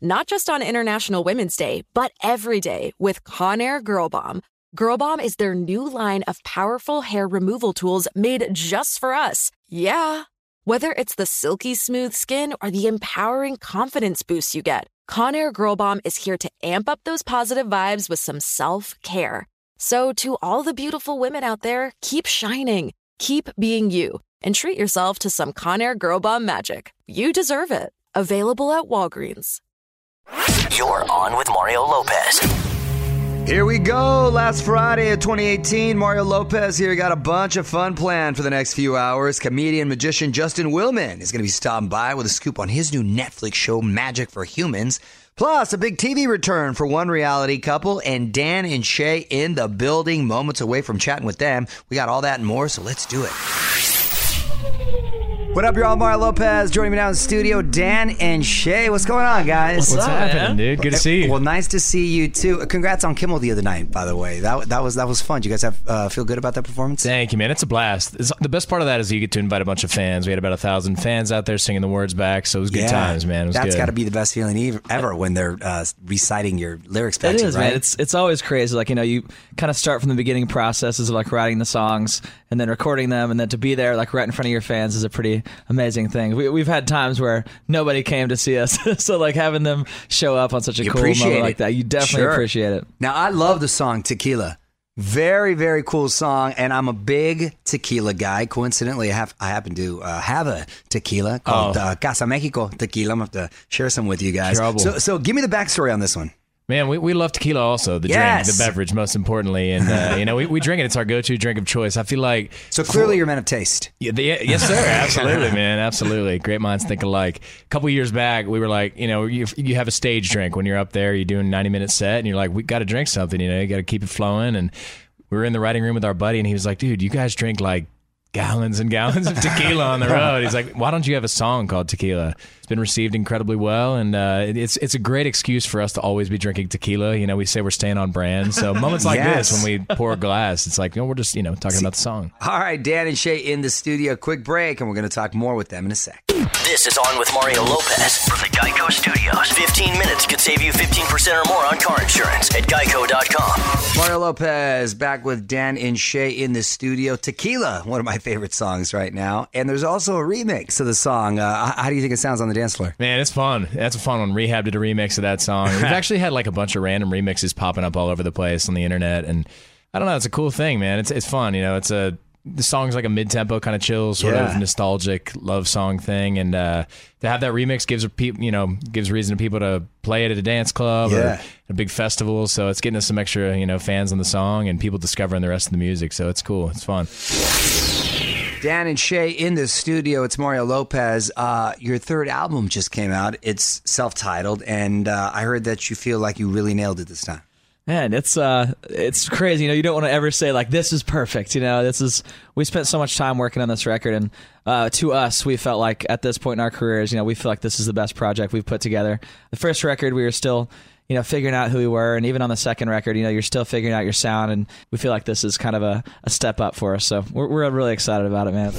not just on International Women's Day, but every day with Conair Girl Bomb. Girl Bomb is their new line of powerful hair removal tools made just for us. Yeah. Whether it's the silky smooth skin or the empowering confidence boost you get, Conair Girl Bomb is here to amp up those positive vibes with some self care. So, to all the beautiful women out there, keep shining, keep being you, and treat yourself to some Conair Girl Bomb magic. You deserve it. Available at Walgreens. You're on with Mario Lopez. Here we go. Last Friday of 2018, Mario Lopez here got a bunch of fun planned for the next few hours. Comedian magician Justin Willman is going to be stopping by with a scoop on his new Netflix show, Magic for Humans. Plus, a big TV return for one reality couple and Dan and Shay in the building, moments away from chatting with them. We got all that and more, so let's do it. What up, y'all? Mario Lopez joining me now in the studio. Dan and Shay, what's going on, guys? What's happening, dude? Good to see you. Well, nice to see you too. Congrats on Kimmel the other night, by the way. That that was that was fun. Do you guys have uh, feel good about that performance? Thank you, man. It's a blast. It's, the best part of that is you get to invite a bunch of fans. We had about a thousand fans out there singing the words back, so it was good times, man. It was That's good. got to be the best feeling ever when they're uh, reciting your lyrics back It to is, right? man. It's it's always crazy. Like you know, you kind of start from the beginning processes of like writing the songs and then recording them, and then to be there like right in front of your fans is a pretty amazing thing. We, we've had times where nobody came to see us, so like having them show up on such a You cool moment it. like that, you definitely Sure. appreciate it. Now, I love the song Tequila. Very, very cool song, and I'm a big tequila guy. Coincidentally, I have I happen to uh, have a tequila called Oh. uh, Casa Mexico tequila. I'm gonna have to share some with you guys. Trouble. So, so give me the backstory on this one. Man, we, we love tequila also, the Yes. drink, the beverage, most importantly. And, uh, you know, we, we drink it. It's our go to drink of choice. I feel like. So clearly, you're a man of taste. Yeah, the, yes, sir. Absolutely, man. Absolutely. Great minds think alike. A couple years back, we were like, you know, you, you have a stage drink when you're up there, you're doing a 90 minute set, and you're like, we got to drink something, you know, you got to keep it flowing. And we were in the writing room with our buddy, and he was like, dude, you guys drink like gallons and gallons of tequila on the road. He's like, why don't you have a song called Tequila? It's been received incredibly well, and uh, it's it's a great excuse for us to always be drinking tequila. You know, we say we're staying on brand. So moments like Yes. this, when we pour a glass, it's like, no, we're just you know talking about the song. All right, Dan and Shay in the studio. Quick break, and we're going to talk more with them in a sec. This is On with Mario Lopez from the Geico Studios. 15 minutes could save you 15% or more on car insurance at geico.com. Mario Lopez back with Dan and Shay in the studio. Tequila, one of my favorite songs right now. And there's also a remix of the song. Uh, how do you think it sounds on the dance floor? Man, it's fun. That's a fun one. R3HAB did a remix of that song. We've actually had like a bunch of random remixes popping up all over the place on the internet, and I don't know. It's a cool thing, man. It's it's fun. You know, it's a the song's like a mid tempo kind of chill, sort Yeah. of nostalgic love song thing, and uh, to have that remix gives people, you know, gives reason to people to play it at a dance club or a big festival. So it's getting us some extra, you know, fans on the song and people discovering the rest of the music. So it's cool. It's fun. Dan and Shay in the studio. It's Mario Lopez. Uh, your third album just came out. It's self titled. And uh, I heard that you feel like you really nailed it this time. Man, it's uh, it's crazy. You know, you don't want to ever say like this is perfect. You know, this is we spent so much time working on this record, and uh, to us, we felt like at this point in our careers, you know, we feel like this is the best project we've put together. The first record, we were still, you know, figuring out who we were, and even on the second record, you know, you're still figuring out your sound, and we feel like this is kind of a, a step up for us. So we're we're really excited about it, man.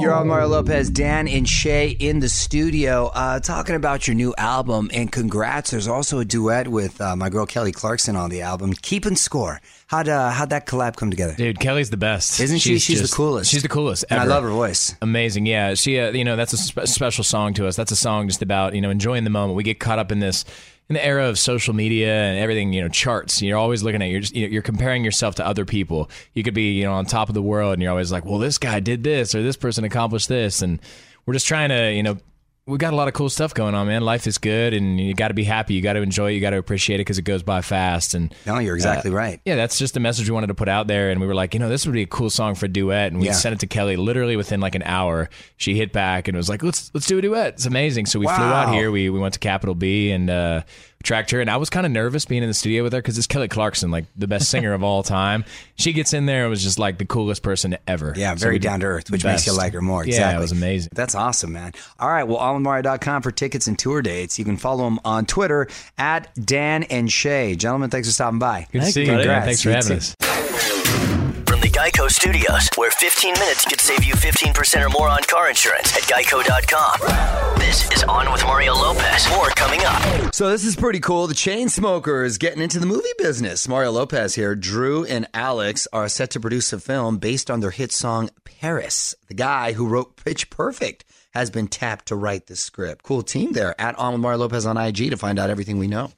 You're on Mario Lopez, Dan and Shay in the studio, uh, talking about your new album. And congrats! There's also a duet with uh, my girl Kelly Clarkson on the album. Keeping score. How'd uh, how'd that collab come together? Dude, Kelly's the best. Isn't she? She's the coolest. She's the coolest. And I love her voice. Amazing, yeah. She, uh, you know, that's a spe- special song to us. That's a song just about you know enjoying the moment. We get caught up in this in the era of social media and everything, you know, charts. You're always looking at you're just you're comparing yourself to other people. You could be you know on top of the world, and you're always like, well, this guy did this or this person accomplished this, and we're just trying to you know we got a lot of cool stuff going on, man. Life is good, and you got to be happy. You got to enjoy it. You got to appreciate it because it goes by fast. And no, you're exactly uh, right. Yeah, that's just the message we wanted to put out there. And we were like, you know, this would be a cool song for a duet. And we Yeah. sent it to Kelly literally within like an hour. She hit back and was like, let's let's do a duet. It's amazing. So we flew out here. We we went to Capitol B and uh, tracked her. And I was kind of nervous being in the studio with her because it's Kelly Clarkson, like the best singer of all time. She gets in there and was just like the coolest person ever. Yeah, So very we down to earth, which the makes you like her more. Yeah, Exactly. it was amazing. That's awesome, man. All right, well, allmario.com for tickets and tour dates. You can follow them on Twitter at Dan and Shay. Gentlemen, thanks for stopping by. Good to see you. Congrats. Thanks for You having too. us. From the Geico Studios, where 15 minutes could save you 15% or more on car insurance at geico.com. This is On with Mario Lopez. More coming up. So this is pretty cool. The chain Chainsmokers getting into the movie business. Mario Lopez here. Drew and Alex are set to produce a film based on their hit song Paris. The guy who wrote Pitch Perfect has been tapped to write the script. Cool team there. At On with Mario Lopez on IG to find out everything we know.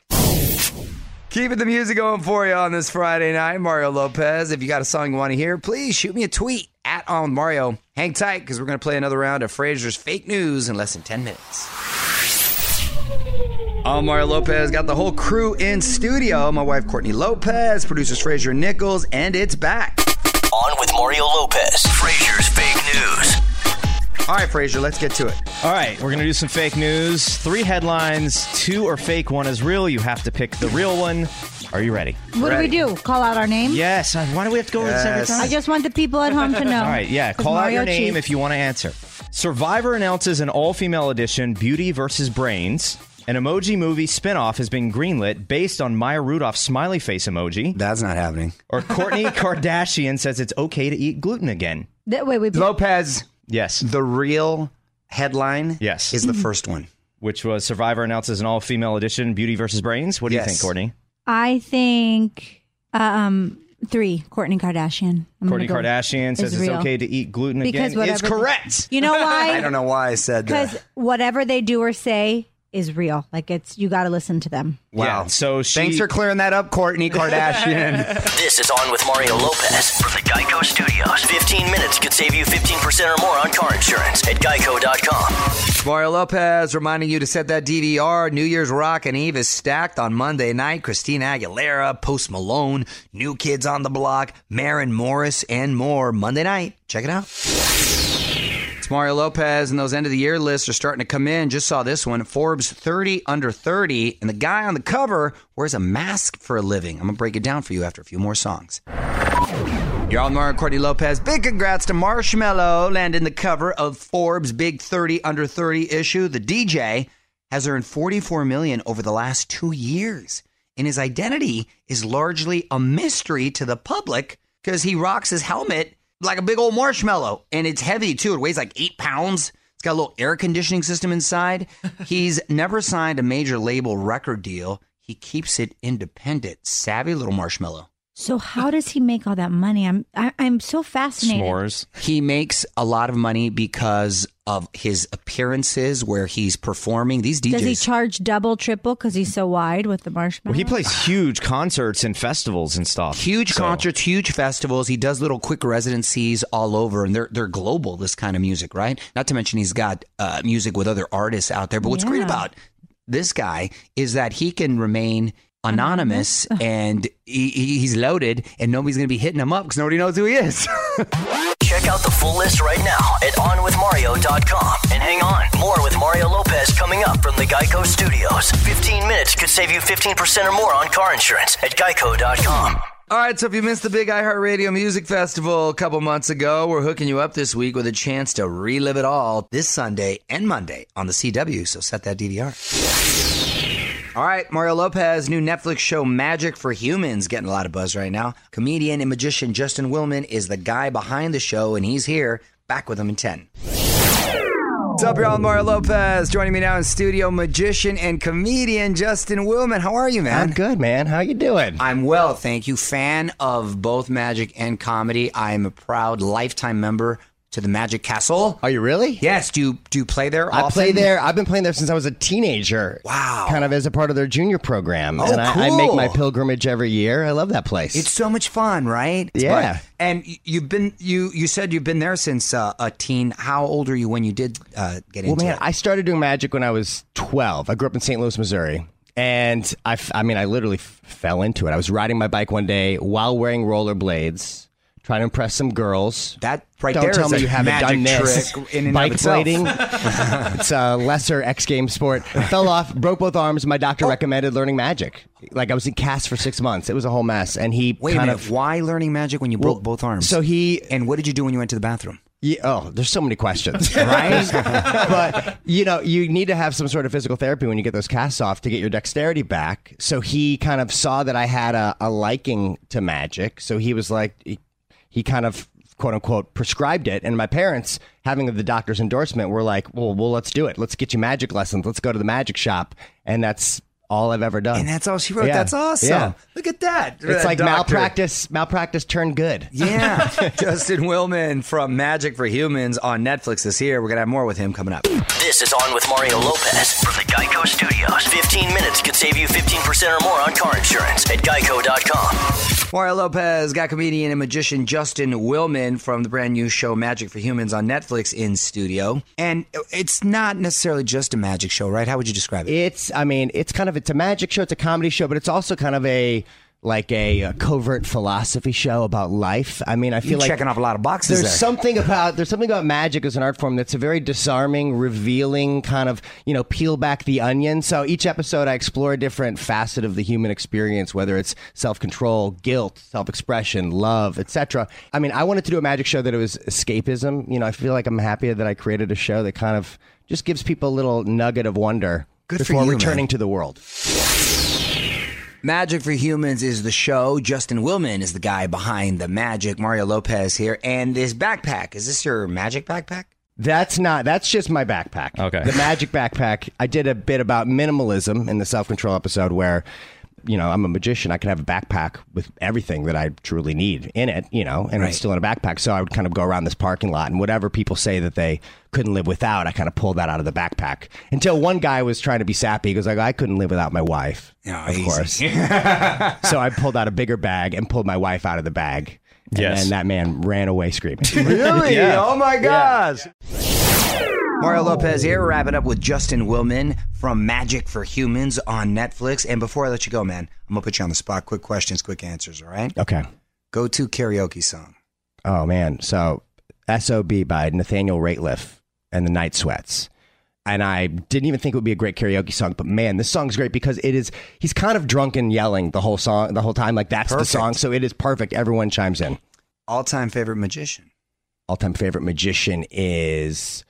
Keeping the music going for you on this Friday night, Mario Lopez. If you got a song you want to hear, please shoot me a tweet at On Mario. Hang tight because we're going to play another round of Fraser's fake news in less than 10 minutes. I'm Mario Lopez. Got the whole crew in studio. My wife Courtney Lopez, producers Fraser Nichols, and it's back. On with Mario Lopez. News. All right, Fraser, let's get to it. All right, we're going to do some fake news. Three headlines, two are fake, one is real. You have to pick the real one. Are you ready? What Ready. do we do? Call out our name? Yes. uh, Why do we have to go over this every Yes. time? I just want the people at home to know. All right, yeah. Call out your name cheats. if you want to answer. Survivor announces an all female edition, Beauty versus Brains. An emoji movie spinoff has been greenlit based on Maya Rudolph's smiley face emoji. That's not happening. Or Kourtney Kardashian says it's okay to eat gluten again. Th- wait, wait. Lopez, Yes. the real headline Yes. is the first one. Which was Survivor announces an all female edition, Beauty versus Brains. What do Yes. you think, Courtney? I think um three. Kourtney Kardashian. I'm Courtney go- Kardashian says it's real. okay to eat gluten Because again. Is whatever- correct. You know why? I don't know why I said that. Because whatever they do or say is real. Like it's you got to listen to them. Wow. Yeah, so she, Thanks for clearing that up, Courtney Kardashian. This is On with Mario Lopez from the Geico Studios. 15 minutes could save you 15% or more on car insurance at geico.com. Mario Lopez reminding you to set that DVR. New Year's Rockin' Eve is stacked on Monday night. Christina Aguilera, Post Malone, New Kids on the Block, Maren Morris, and more. Monday night. Check it out. Mario Lopez, and those end of the year lists are starting to come in. Just saw this one Forbes 30 under 30, and the guy on the cover wears a mask for a living. I'm going to break it down for you after a few more songs. You're on Mario Courtney Lopez. Big congrats to Marshmello landing the cover of Forbes' Big 30 Under 30 issue. The DJ has earned 44 million over the last two years, and his identity is largely a mystery to the public because he rocks his helmet like a big old marshmallow, and it's heavy too. It weighs like eight pounds. It's got a little air conditioning system inside. He's never signed a major label record deal. He keeps it independent. Savvy little marshmallow. So how does he make all that money? I'm I, I'm so fascinated. s'mores. He makes a lot of money because of his appearances where he's performing. These DJs. Does he charge double, triple because he's so wide with the marshmallow? Well, he plays huge concerts and festivals and stuff. Huge So- concerts, huge festivals. He does little quick residencies all over, and they're they're global. This kind of music, right? Not to mention he's got uh, music with other artists out there. But what's great about this guy is that he can remain anonymous, and he, he- he's loaded, and nobody's going to be hitting him up because nobody knows who he is. Check out the full list right now at onwithmario.com. And hang on, more with Mario Lopez coming up from the Geico Studios. 15 minutes could save you 15% or more on car insurance at geico.com. All right, so if you missed the big iHeartRadio Music Festival a couple months ago, we're hooking you up this week with a chance to relive it all this Sunday and Monday on the CW. So set that DVR. All right, Mario Lopez, new Netflix show Magic for Humans, getting a lot of buzz right now. Comedian and magician Justin Willman is the guy behind the show, and he's here. Back with him in 10. What's up, y'all? Mario Lopez. Joining me now in studio, magician and comedian Justin Willman. How are you, man? I'm good, man. How you doing? I'm well, thank you. Fan of both magic and comedy. I'm a proud lifetime member to the Magic Castle. Are you really? Yes. Do you do you play there? I often? play there. I've been playing there since I was a teenager. Wow. Kind of as a part of their junior program. Oh, and I, I make my pilgrimage every year. I love that place. It's so much fun, right? Yeah. But- and you've been you you said you've been there since uh, a teen. How old are you when you did uh, get well, into man, it? I started doing magic when I was 12. I grew up in St. Louis, Missouri. And I, f- I mean, I literally f- fell into it. I was riding my bike one day while wearing rollerblades, trying to impress some girls. That right Don't there tell is me a you haven't magic done this. trick in and of Bike itself. blading. it's a lesser X Games sport. Fell off, broke both arms. My doctor Oh. recommended learning magic. Like I was in cast for six months. It was a whole mess. And he Wait a kind minute. of Why learning magic when you broke both arms? so he and what did you do when you went to the bathroom? Yeah, oh, there's so many questions, Right? but you know, you need to have some sort of physical therapy when you get those casts off to get your dexterity back. So he kind of saw that I had a, a liking to magic. So he was like, he, he kind of quote unquote prescribed it. And my parents, having the doctor's endorsement, were like, well, well, let's do it. Let's get you magic lessons. Let's go to the magic shop. And that's all I've ever done. And that's all she wrote. Yeah. That's awesome. Yeah. Look at that. It's That like doctor. malpractice. Malpractice turned good. Yeah. Justin Willman from Magic for Humans on Netflix is here. We're going to have more with him coming up. This is On with Mario Lopez from the Geico Studios. 15 minutes could save you 15% or more on car insurance at geico.com. Mario Lopez got comedian and magician Justin Willman from the brand new show Magic for Humans on Netflix in studio. And it's not necessarily just a magic show, right? How would you describe it? It's, I mean, it's kind of it's a magic show, it's a comedy show, but it's also kind of a like a, uh covert philosophy show about life. I mean, I feel You're like checking off a lot of boxes There's there. something about there's something about magic as an art form that's a very disarming, revealing kind of you know peel back the onion. So each episode, I explore a different facet of the human experience, whether it's self control, guilt, self expression, love, etc. I mean, I wanted to do a magic show that it was escapism. You know, I feel like I'm happier that I created a show that kind of just gives people a little nugget of wonder Good for before you, returning man. to the world. Magic for Humans is the show. Justin Willman is the guy behind the magic. Mario Lopez here. And this backpack, is this your magic backpack? That's not. That's just my backpack. Okay. The magic backpack. I did a bit about minimalism in the self control episode where, you know, I'm a magician. I can have a backpack with everything that I truly need in it. You know, and Right. it's still in a backpack. So I would kind of go around this parking lot and whatever people say that they couldn't live without, I kind of pulled that out of the backpack. Until one guy was trying to be sappy. He goes like, I couldn't live without my wife. Oh, of easy. course. so I pulled out a bigger bag and pulled my wife out of the bag. And Yes. then that man ran away screaming. Really? Oh my gosh. Mario Lopez here. Wrapping up with Justin Willman from Magic for Humans on Netflix. And before I let you go, man, I'm going to put you on the spot. Quick questions, quick answers, all right? okay. Go to karaoke song. Oh man, so SOB by Nathaniel Rateliff and the Night Sweats. And I didn't even think it would be a great karaoke song, but man, this song's great because it is he's kind of drunk and yelling the whole song the whole time. Like that's Perfect. the song. So it is perfect. Everyone chimes in. All time favorite magician. All time favorite magician is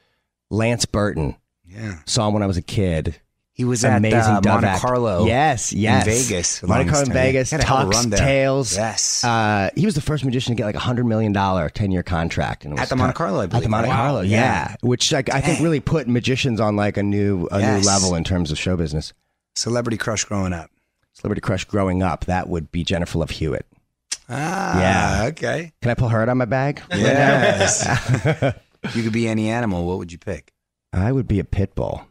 Lance Burton. Yeah. Saw him when I was a kid. He was at Amazing uh, Monte. Carlo. Yes, yes. In Vegas. Monte Carlo in Vegas. Had a hell of a Talks run there. Tales. Yes. Uh, he was the first magician to get like a hundred million dollar ten year contract. And it At the Monte Carlo, I At the Monte right? Carlo, yeah. Yeah. Which like, I think really put magicians on like a new a Yes. new level in terms of show business. Celebrity crush growing up. Celebrity crush growing up, that would be Jennifer Love Hewitt. Ah, Yeah. okay. Can I pull her out of my bag? Yes. you could be any animal. What would you pick? I would be a pit bull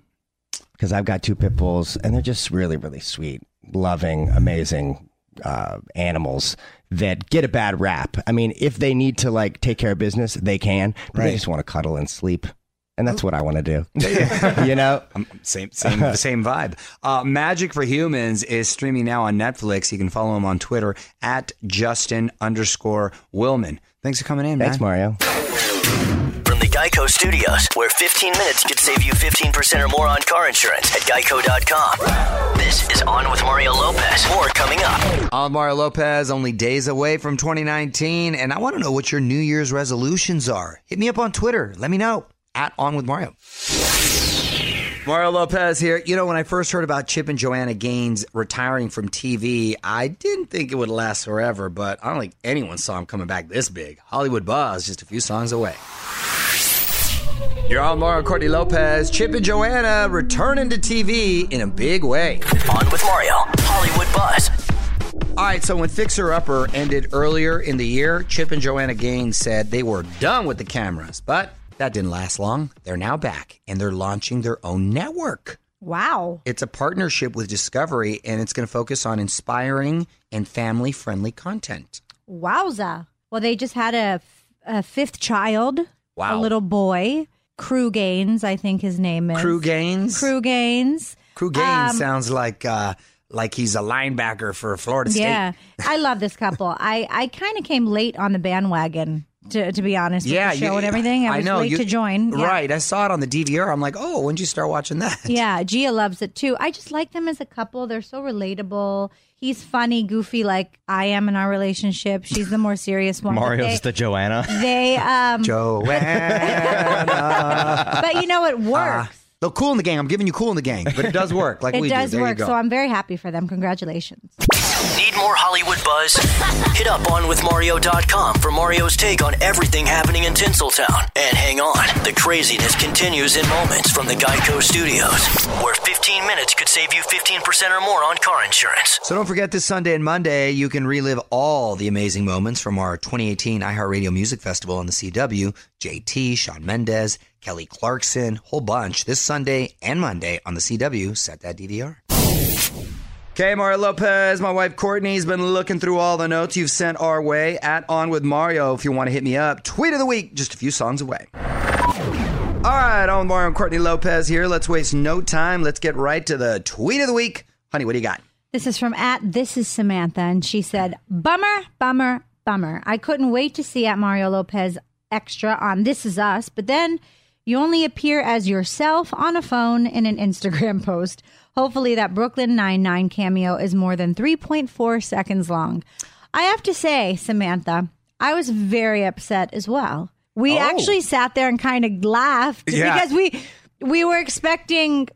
because I've got two pit bulls and they're just really, really sweet, loving, amazing uh, animals that get a bad rap. I mean, if they need to like take care of business, they can, but Right. they just want to cuddle and sleep. And that's what I want to do. you know? Same, same, same vibe. Uh, Magic for Humans is streaming now on Netflix. You can follow him on Twitter at Justin underscore Willman. Thanks for coming in, Thanks, man. Mario. Geico Studios, where 15 minutes could save you 15% or more on car insurance at geico.com. This is On with Mario Lopez. More coming up. I'm Mario Lopez, only days away from 2019, and I want to know what your New Year's resolutions are. Hit me up on Twitter. Let me know at On with Mario. Mario Lopez here. You know, when I first heard about Chip and Joanna Gaines retiring from TV, I didn't think it would last forever, but I don't think anyone saw him coming back this big. Hollywood Buzz, just a few songs away. You're on Mario Courtney Lopez. Chip and Joanna returning to TV in a big way. On with Mario, Hollywood Buzz. All right, so when Fixer Upper ended earlier in the year, Chip and Joanna Gaines said they were done with the cameras, but that didn't last long. They're now back and they're launching their own network. Wow. It's a partnership with Discovery and it's going to focus on inspiring and family friendly content. Wowza. Well, they just had a, a fifth child, Wow. a little boy, Crew Gaines, I think his name is. Crew Gaines? Crew Gaines. Crew Gaines Um, sounds like uh, like he's a linebacker for Florida State. Yeah, I love this couple. I, I kind of came late on the bandwagon, to, to be honest, Yeah, with the show you- and everything. I was know late you- to join. Yeah. Right, I saw it on the DVR. I'm like, oh, when did you start watching that? Yeah, Gia loves it too. I just like them as a couple. They're so relatable. He's funny, goofy, like I am in our relationship. She's the more serious one. Mario's they, the Joanna. They, um, Joanna. but you know, it works. Uh, the cool in the gang. I'm giving you cool in the gang, but it does work. Like it we does do. There work. So I'm very happy for them. Congratulations. Need more Hollywood buzz? Hit up onwithmario.com for Mario's take on everything happening in Tinseltown. And hang on, the craziness continues in moments from the Geico Studios, where 15 minutes could save you 15% or more on car insurance. So don't forget this Sunday and Monday, you can relive all the amazing moments from our 2018 iHeartRadio Music Festival on the CW. JT, Shawn Mendes, Kelly Clarkson, whole bunch this Sunday and Monday on the CW. Set that DVR. Okay, Mario Lopez, my wife Courtney's been looking through all the notes you've sent our way at On With Mario. If you want to hit me up, tweet of the week, just a few songs away. All right, on with Mario and Courtney Lopez here. Let's waste no time. Let's get right to the tweet of the week. Honey, what do you got? This is from at This is Samantha, and she said, "Bummer, bummer, bummer. I couldn't wait to see at Mario Lopez extra on This Is Us, but then you only appear as yourself on a phone in an Instagram post. Hopefully, that Brooklyn Nine Nine cameo is more than 3.4 seconds long. I have to say, Samantha, I was very upset as well. We Oh. actually sat there and kind of laughed Yeah. because we we were expecting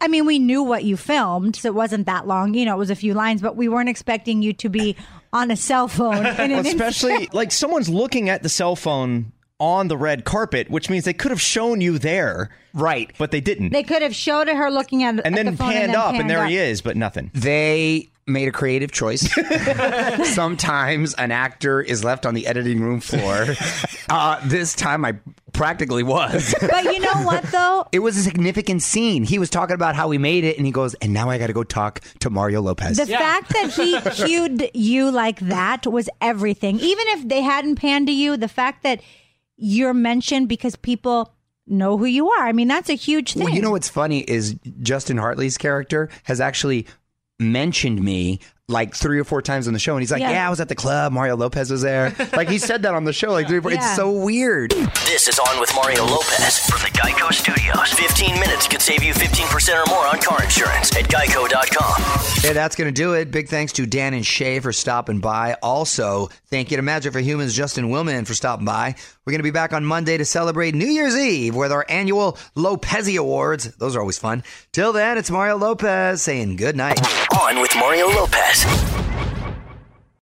I mean, we knew what you filmed, so it wasn't that long. You know, it was a few lines, but we weren't expecting you to be on a cell phone. In an Especially like someone's looking at the cell phone on the red carpet, which means they could have shown you there, right? But they didn't. They could have showed her looking at and at then the phone panned and then up, panned and there up. he is, but nothing. They made a creative choice. Sometimes an actor is left on the editing room floor. Uh, this time I practically was. But you know what, though? It was a significant scene. He was talking about how we made it, and he goes, and now I got to go talk to Mario Lopez. The fact that he cued you like that was everything. Even if they hadn't panned to you, the fact that you're mentioned because people know who you are. I mean, that's a huge thing. Well, you know what's funny is Justin Hartley's character has actually mentioned me like three or four times on the show, and he's like, Yeah. "Yeah, I was at the club. Mario Lopez was there." like he said that on the show, like three or four. Yeah. It's so weird. This is On with Mario Lopez from the Geico Studios. 15 minutes could save you 15% or more on car insurance at geico.com. Hey, that's going to do it. Big thanks to Dan and Shay for stopping by. Also, thank you to Magic for Humans, Justin Willman, for stopping by. We're going to be back on Monday to celebrate New Year's Eve with our annual Lopezi Awards. Those are always fun. Till then, it's Mario Lopez saying good night. On with Mario Lopez. Sports.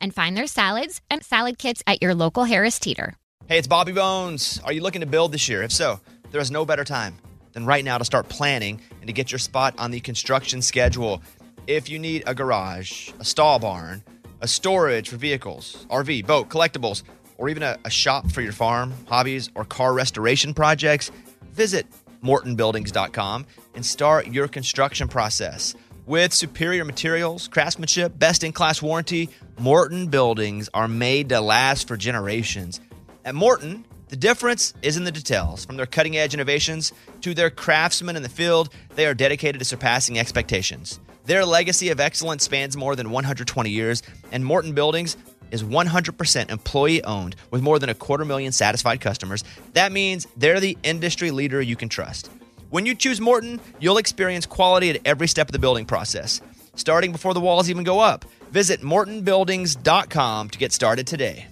and find their salads and salad kits at your local Harris Teeter. Hey, it's Bobby Bones. Are you looking to build this year? If so, there is no better time than right now to start planning and to get your spot on the construction schedule. If you need a garage, a stall barn, a storage for vehicles, RV, boat, collectibles, or even a, a shop for your farm, hobbies, or car restoration projects, visit mortonbuildings.com and start your construction process. With superior materials, craftsmanship, best in class warranty, Morton buildings are made to last for generations. At Morton, the difference is in the details. From their cutting edge innovations to their craftsmen in the field, they are dedicated to surpassing expectations. Their legacy of excellence spans more than 120 years, and Morton Buildings is 100% employee owned with more than a quarter million satisfied customers. That means they're the industry leader you can trust. When you choose Morton, you'll experience quality at every step of the building process, starting before the walls even go up. Visit MortonBuildings.com to get started today.